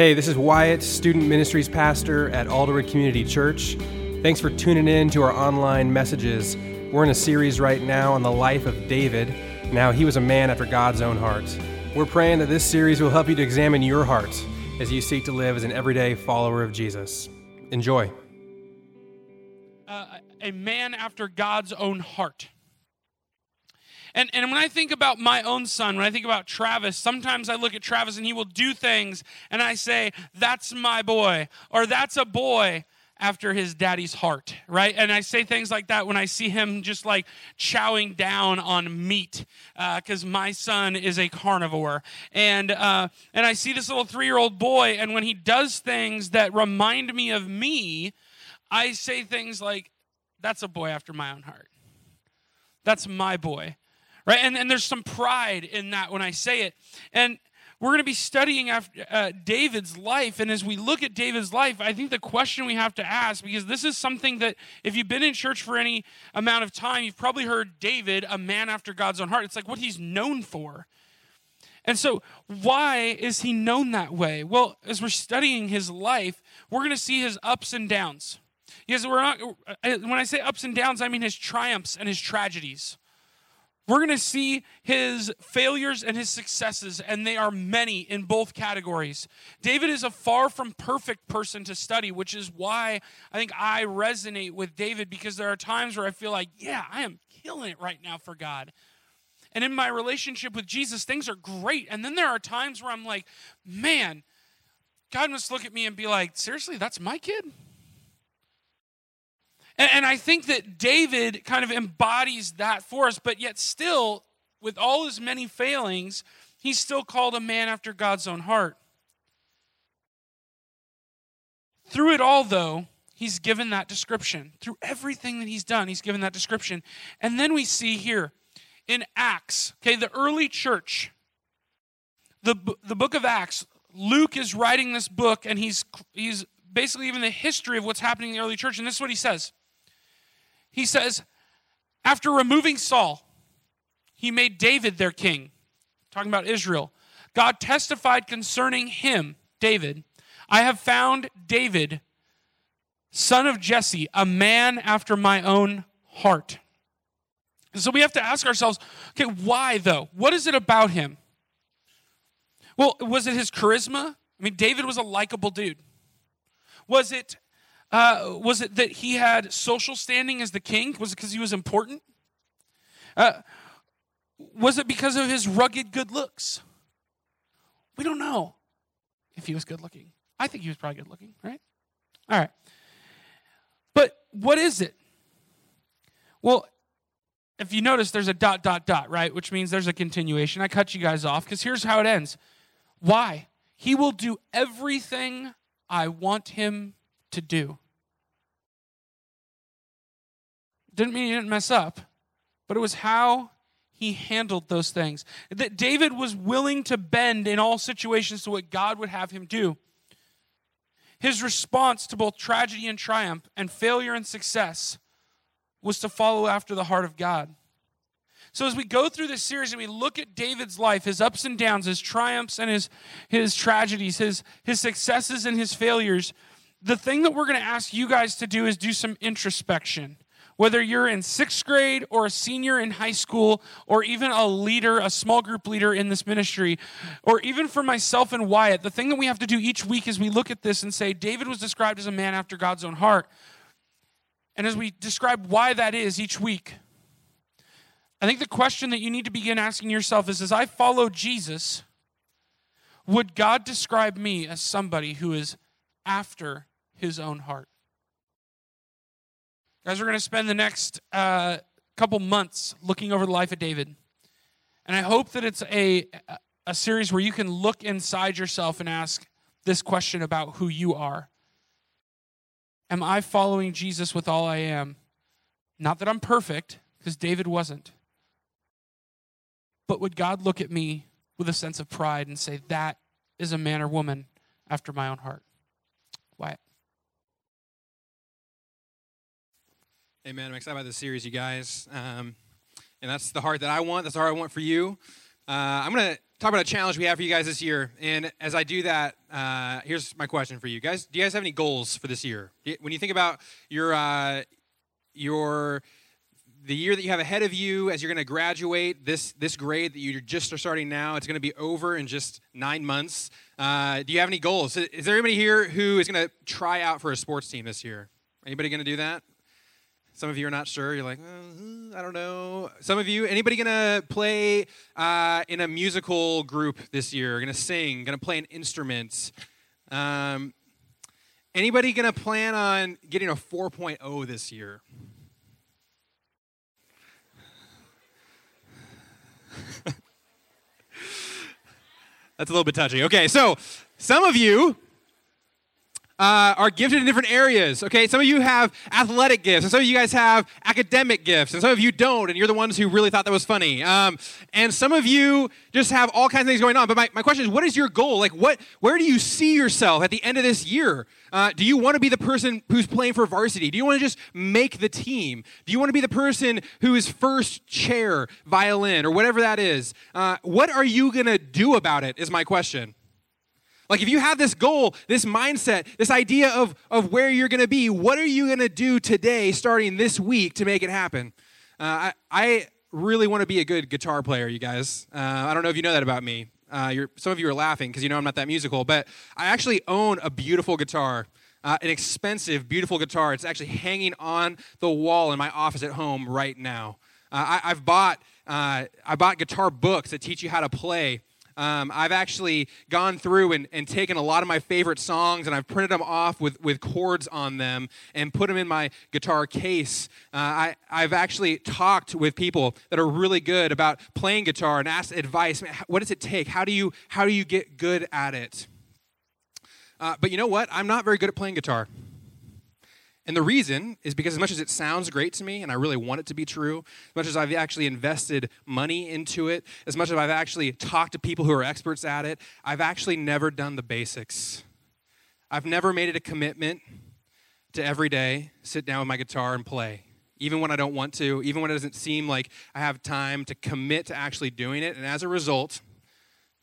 Hey, this is Wyatt, Student Ministries Pastor at Alderwood Community Church. Thanks for tuning in to our online messages. We're in a series right now on the life of David. Now, he was a man after God's own heart. We're praying that this series will help you to examine your heart as you seek to live as an everyday follower of Jesus. Enjoy. Uh, a man after God's own heart. And, and when I think about my own son, when I think about Travis, sometimes I look at Travis and he will do things and I say, that's my boy, or that's a boy after his daddy's heart, right? And I say things like that when I see him just like chowing down on meat, because uh, my son is a carnivore, and uh, and I see this little three-year-old boy, and when he does things that remind me of me, I say things like, "That's a boy after my own heart. That's my boy." Right? And, and there's some pride in that when I say it. And we're going to be studying after, uh, David's life. And as we look at David's life, I think the question we have to ask, because this is something that if you've been in church for any amount of time, you've probably heard David, a man after God's own heart. It's like what he's known for. And so, why is he known that way? Well, as we're studying his life, we're going to see his ups and downs. Because we're not, uh, when I say ups and downs, I mean his triumphs and his tragedies. We're going to see his failures and his successes, and they are many in both categories. David is a far from perfect person to study, which is why I think I resonate with David because there are times where I feel like, yeah, I am killing it right now for God. And in my relationship with Jesus, things are great. And then there are times where I'm like, man, God must look at me and be like, seriously, that's my kid? And, and I think that David kind of embodies that for us, but yet still, with all his many failings, he's still called a man after God's own heart. Through it all, though, he's given that description. Through everything that he's done, he's given that description. And then we see here in Acts, okay, the early church, the, the book of Acts, Luke is writing this book and he's, he's basically even the history of what's happening in the early church. And this is what he says he says, after removing Saul, he made David their king. Talking about Israel. God testified concerning him, David, I have found David, son of Jesse, a man after my own heart. So we have to ask ourselves okay, why though? What is it about him? Well, was it his charisma? I mean, David was a likable dude. Was it uh, was it that he had social standing as the king? Was it because he was important? Uh, was it because of his rugged good looks? We don't know if he was good looking. I think he was probably good looking, right? All right. But what is it? Well, if you notice, there's a dot, dot, dot, right? Which means there's a continuation. I cut you guys off because here's how it ends. Why? He will do everything I want him to do. Didn't mean he didn't mess up, but it was how he handled those things. That David was willing to bend in all situations to what God would have him do. His response to both tragedy and triumph and failure and success was to follow after the heart of God. So as we go through this series and we look at David's life, his ups and downs, his triumphs and his, his tragedies, his, his successes and his failures, the thing that we're going to ask you guys to do is do some introspection. Whether you're in sixth grade or a senior in high school, or even a leader, a small group leader in this ministry, or even for myself and Wyatt, the thing that we have to do each week is we look at this and say, David was described as a man after God's own heart. And as we describe why that is each week, I think the question that you need to begin asking yourself is as I follow Jesus, would God describe me as somebody who is after his own heart. Guys, we're going to spend the next uh, couple months looking over the life of David. And I hope that it's a, a series where you can look inside yourself and ask this question about who you are. Am I following Jesus with all I am? Not that I'm perfect, because David wasn't. But would God look at me with a sense of pride and say, that is a man or woman after my own heart? Amen. I'm excited about this series, you guys. Um, and that's the heart that I want. That's the heart I want for you. Uh, I'm going to talk about a challenge we have for you guys this year. And as I do that, uh, here's my question for you guys: Do you guys have any goals for this year? When you think about your uh, your the year that you have ahead of you as you're going to graduate this this grade that you just are starting now it's going to be over in just nine months uh, do you have any goals is there anybody here who is going to try out for a sports team this year anybody going to do that some of you are not sure. You're like uh, i don't know. Some of you anybody to play uh, in a musical group this year? To sing to play an instrument? Um, anybody to plan on getting a 4.0 this year? That's a little bit touchy. Okay, so some of you uh, are gifted in different areas. Okay, some of you have athletic gifts, and some of you guys have academic gifts, and some of you don't, and you're the ones who really thought that was funny. Um, and some of you just have all kinds of things going on. But my, my question is, what is your goal? Like, what? Where do you see yourself at the end of this year? Uh, do you want to be the person who's playing for varsity? Do you want to just make the team? Do you want to be the person who is first chair violin or whatever that is? Uh, what are you gonna do about it? Is my question. Like, if you have this goal, this mindset, this idea of, of where you're going to be, what are you going to do today, starting this week, to make it happen? Uh, I, I really want to be a good guitar player, you guys. Uh, I don't know if you know that about me. Uh, some of you are laughing because you know I'm not that musical, but I actually own a beautiful guitar. Uh, an expensive, beautiful guitar. It's actually hanging on the wall in my office at home right now. Uh, I, have bought uh, I bought guitar books that teach you how to play. Um, I've actually gone through and, and taken a lot of my favorite songs and I've printed them off with, with chords on them and put them in my guitar case. Uh, I, I've actually talked with people that are really good about playing guitar and asked advice. What does it take? How do you, how do you get good at it? Uh, but you know what? I'm not very good at playing guitar. And the reason is because, as much as it sounds great to me and I really want it to be true, as much as I've actually invested money into it, as much as I've actually talked to people who are experts at it, I've actually never done the basics. I've never made it a commitment to every day sit down with my guitar and play, even when I don't want to, even when it doesn't seem like I have time to commit to actually doing it. And as a result,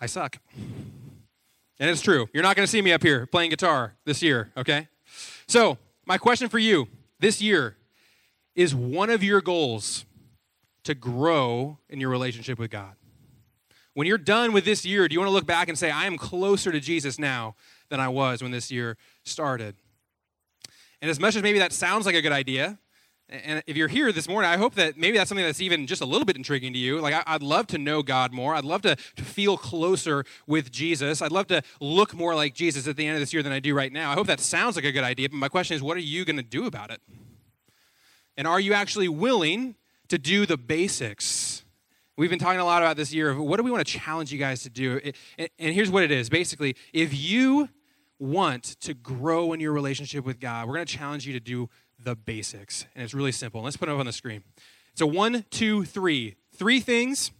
I suck. And it's true. You're not going to see me up here playing guitar this year, okay? So, my question for you this year is one of your goals to grow in your relationship with God? When you're done with this year, do you want to look back and say, I am closer to Jesus now than I was when this year started? And as much as maybe that sounds like a good idea, and if you're here this morning, I hope that maybe that's something that's even just a little bit intriguing to you. Like, I, would love to know God more. I'd love to, to feel closer with Jesus. I'd love to look more like Jesus at the end of this year than I do right now. I hope that sounds like a good idea, but my question is, what are you going to do about it? And are you actually willing to do the basics? We've been talking a lot about this year of what do we want to challenge you guys to do? And here's what it is basically, if you want to grow in your relationship with God, we're going to challenge you to do the basics. And it's really simple. Let's put it up on the screen. So, one, two, three. Three things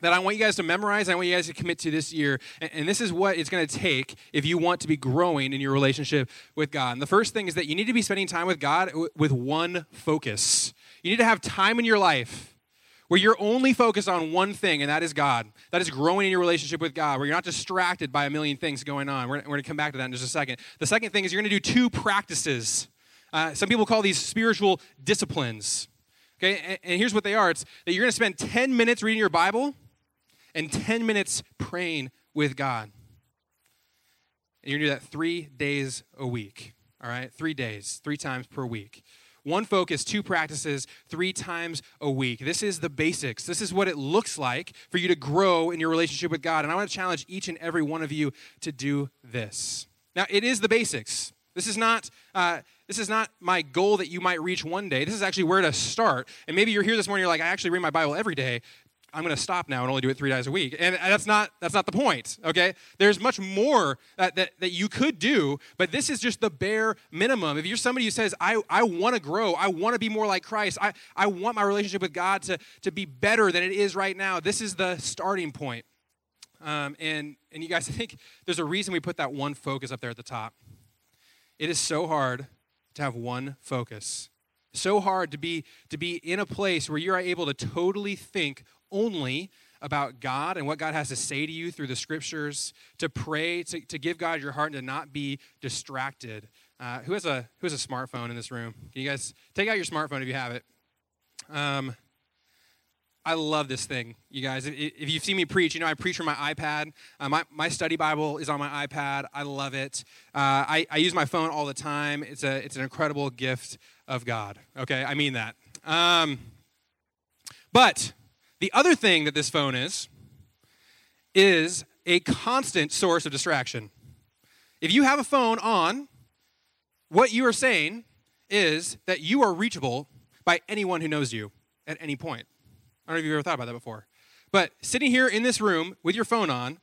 that I want you guys to memorize, I want you guys to commit to this year. And, this is what it's going to take if you want to be growing in your relationship with God. And the first thing is that you need to be spending time with God with one focus. You need to have time in your life where you're only focused on one thing, and that is God. That is growing in your relationship with God, where you're not distracted by a million things going on. We're, we're going to come back to that in just a second. The second thing is you're going to do two practices uh, some people call these spiritual disciplines. Okay, and, and here's what they are it's that you're going to spend 10 minutes reading your Bible and 10 minutes praying with God. And you're going to do that three days a week. All right, three days, three times per week. One focus, two practices, three times a week. This is the basics. This is what it looks like for you to grow in your relationship with God. And I want to challenge each and every one of you to do this. Now, it is the basics. This is not. Uh, this is not my goal that you might reach one day. This is actually where to start. And maybe you're here this morning. You're like, I actually read my Bible every day. I'm going to stop now and only do it three days a week. And that's not that's not the point. Okay, there's much more that, that, that you could do, but this is just the bare minimum. If you're somebody who says, I, I want to grow, I want to be more like Christ, I, I want my relationship with God to, to be better than it is right now, this is the starting point. Um, and and you guys, I think there's a reason we put that one focus up there at the top. It is so hard to have one focus. So hard to be to be in a place where you're able to totally think only about God and what God has to say to you through the scriptures, to pray, to, to give God your heart, and to not be distracted. Uh, who has a who has a smartphone in this room? Can you guys take out your smartphone if you have it? Um, I love this thing, you guys. If, if you've seen me preach, you know I preach from my iPad. Uh, my, my study Bible is on my iPad. I love it. Uh, I, I use my phone all the time. It's, a, it's an incredible gift of God. Okay, I mean that. Um, but the other thing that this phone is, is a constant source of distraction. If you have a phone on, what you are saying is that you are reachable by anyone who knows you at any point. I don't know if you've ever thought about that before. But sitting here in this room with your phone on,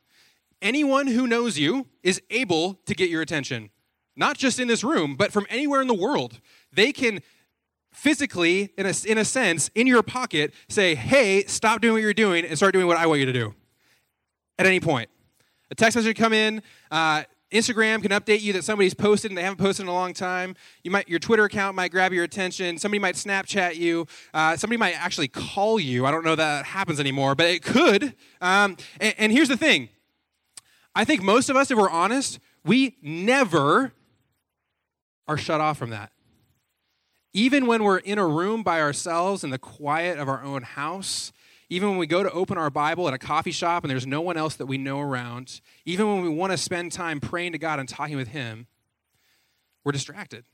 anyone who knows you is able to get your attention. Not just in this room, but from anywhere in the world. They can physically, in a, in a sense, in your pocket, say, hey, stop doing what you're doing and start doing what I want you to do at any point. A text message come in, uh, Instagram can update you that somebody's posted and they haven't posted in a long time. You might, your Twitter account might grab your attention. Somebody might Snapchat you. Uh, somebody might actually call you. I don't know that happens anymore, but it could. Um, and, and here's the thing I think most of us, if we're honest, we never are shut off from that. Even when we're in a room by ourselves in the quiet of our own house, even when we go to open our Bible at a coffee shop and there's no one else that we know around, even when we want to spend time praying to God and talking with Him, we're distracted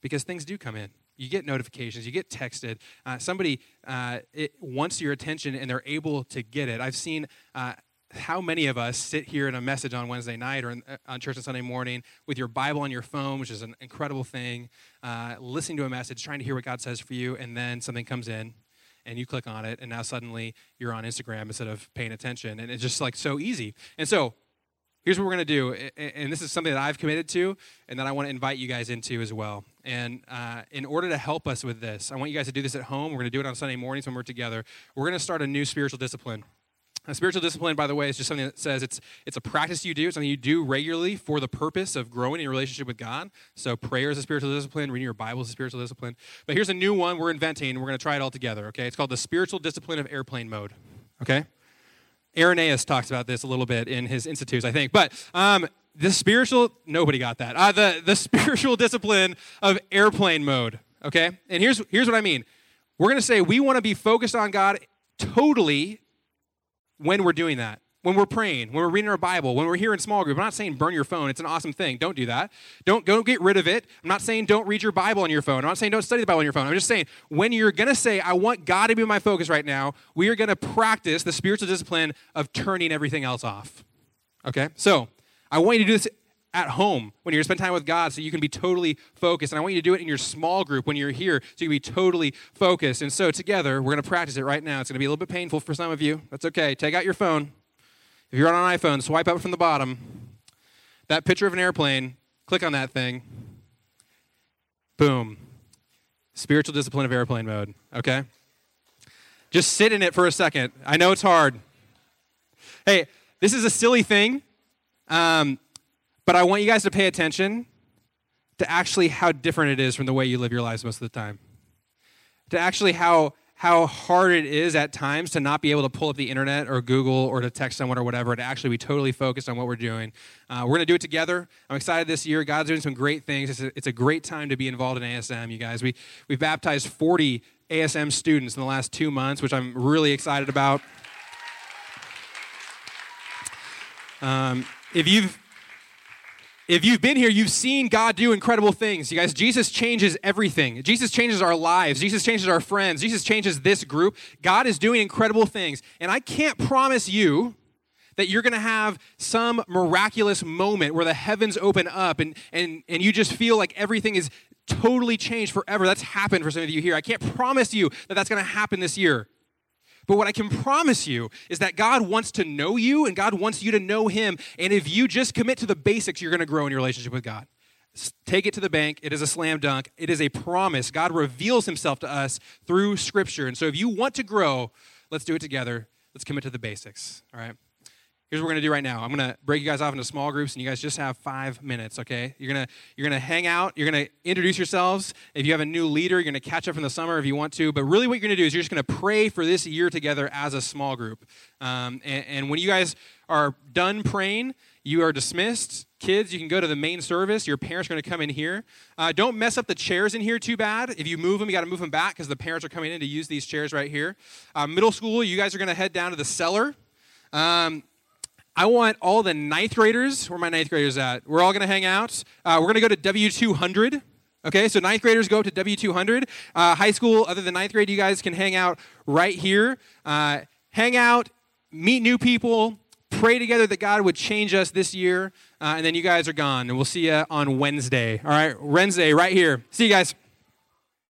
because things do come in. You get notifications, you get texted. Uh, somebody uh, wants your attention and they're able to get it. I've seen uh, how many of us sit here in a message on Wednesday night or in, uh, on church on Sunday morning with your Bible on your phone, which is an incredible thing, uh, listening to a message, trying to hear what God says for you, and then something comes in and you click on it, and now suddenly you're on Instagram instead of paying attention. And it's just like so easy. And so here's what we're going to do. And this is something that I've committed to and that I want to invite you guys into as well. And uh, in order to help us with this, I want you guys to do this at home. We're going to do it on Sunday mornings when we're together. We're going to start a new spiritual discipline. A spiritual discipline, by the way, is just something that says it's, it's a practice you do, something you do regularly for the purpose of growing in your relationship with God. So prayer is a spiritual discipline, reading your Bible is a spiritual discipline. But here's a new one we're inventing, we're going to try it all together, okay? It's called the spiritual discipline of airplane mode, okay? Irenaeus talks about this a little bit in his Institutes, I think. But um, the spiritual, nobody got that. Uh, the, the spiritual discipline of airplane mode, okay? And here's, here's what I mean. We're going to say we want to be focused on God totally when we're doing that. When we're praying, when we're reading our Bible, when we're here in small group, I'm not saying burn your phone. It's an awesome thing. Don't do that. Don't, don't get rid of it. I'm not saying don't read your Bible on your phone. I'm not saying don't study the Bible on your phone. I'm just saying when you're going to say, I want God to be my focus right now, we are going to practice the spiritual discipline of turning everything else off. Okay? So I want you to do this at home when you're spend time with God so you can be totally focused. And I want you to do it in your small group when you're here so you can be totally focused. And so together, we're going to practice it right now. It's going to be a little bit painful for some of you. That's okay. Take out your phone. If you're on an iPhone, swipe up from the bottom. That picture of an airplane, click on that thing. Boom. Spiritual discipline of airplane mode, okay? Just sit in it for a second. I know it's hard. Hey, this is a silly thing. Um, but I want you guys to pay attention to actually how different it is from the way you live your lives most of the time. To actually how how hard it is at times to not be able to pull up the internet or Google or to text someone or whatever, to actually be totally focused on what we're doing. Uh, we're going to do it together. I'm excited this year. God's doing some great things. It's a, it's a great time to be involved in ASM, you guys. We, we've baptized 40 ASM students in the last two months, which I'm really excited about. Um, if you've if you've been here, you've seen God do incredible things. You guys, Jesus changes everything. Jesus changes our lives. Jesus changes our friends. Jesus changes this group. God is doing incredible things. And I can't promise you that you're going to have some miraculous moment where the heavens open up and, and, and you just feel like everything is totally changed forever. That's happened for some of you here. I can't promise you that that's going to happen this year. But what I can promise you is that God wants to know you and God wants you to know Him. And if you just commit to the basics, you're going to grow in your relationship with God. Take it to the bank. It is a slam dunk. It is a promise. God reveals Himself to us through Scripture. And so if you want to grow, let's do it together. Let's commit to the basics. All right? Here's what we're gonna do right now. I'm gonna break you guys off into small groups, and you guys just have five minutes. Okay? You're gonna you're gonna hang out. You're gonna introduce yourselves. If you have a new leader, you're gonna catch up from the summer if you want to. But really, what you're gonna do is you're just gonna pray for this year together as a small group. Um, and, and when you guys are done praying, you are dismissed. Kids, you can go to the main service. Your parents are going to come in here. Uh, don't mess up the chairs in here too bad. If you move them, you got to move them back because the parents are coming in to use these chairs right here. Uh, middle school, you guys are going to head down to the cellar. Um, I want all the ninth graders. Where my ninth graders at? We're all going to hang out. Uh, we're going to go to W200. Okay, so ninth graders go up to W200. Uh, high school, other than ninth grade, you guys can hang out right here. Uh, hang out, meet new people, pray together that God would change us this year, uh, and then you guys are gone. And we'll see you on Wednesday. All right, Wednesday, right here. See you guys.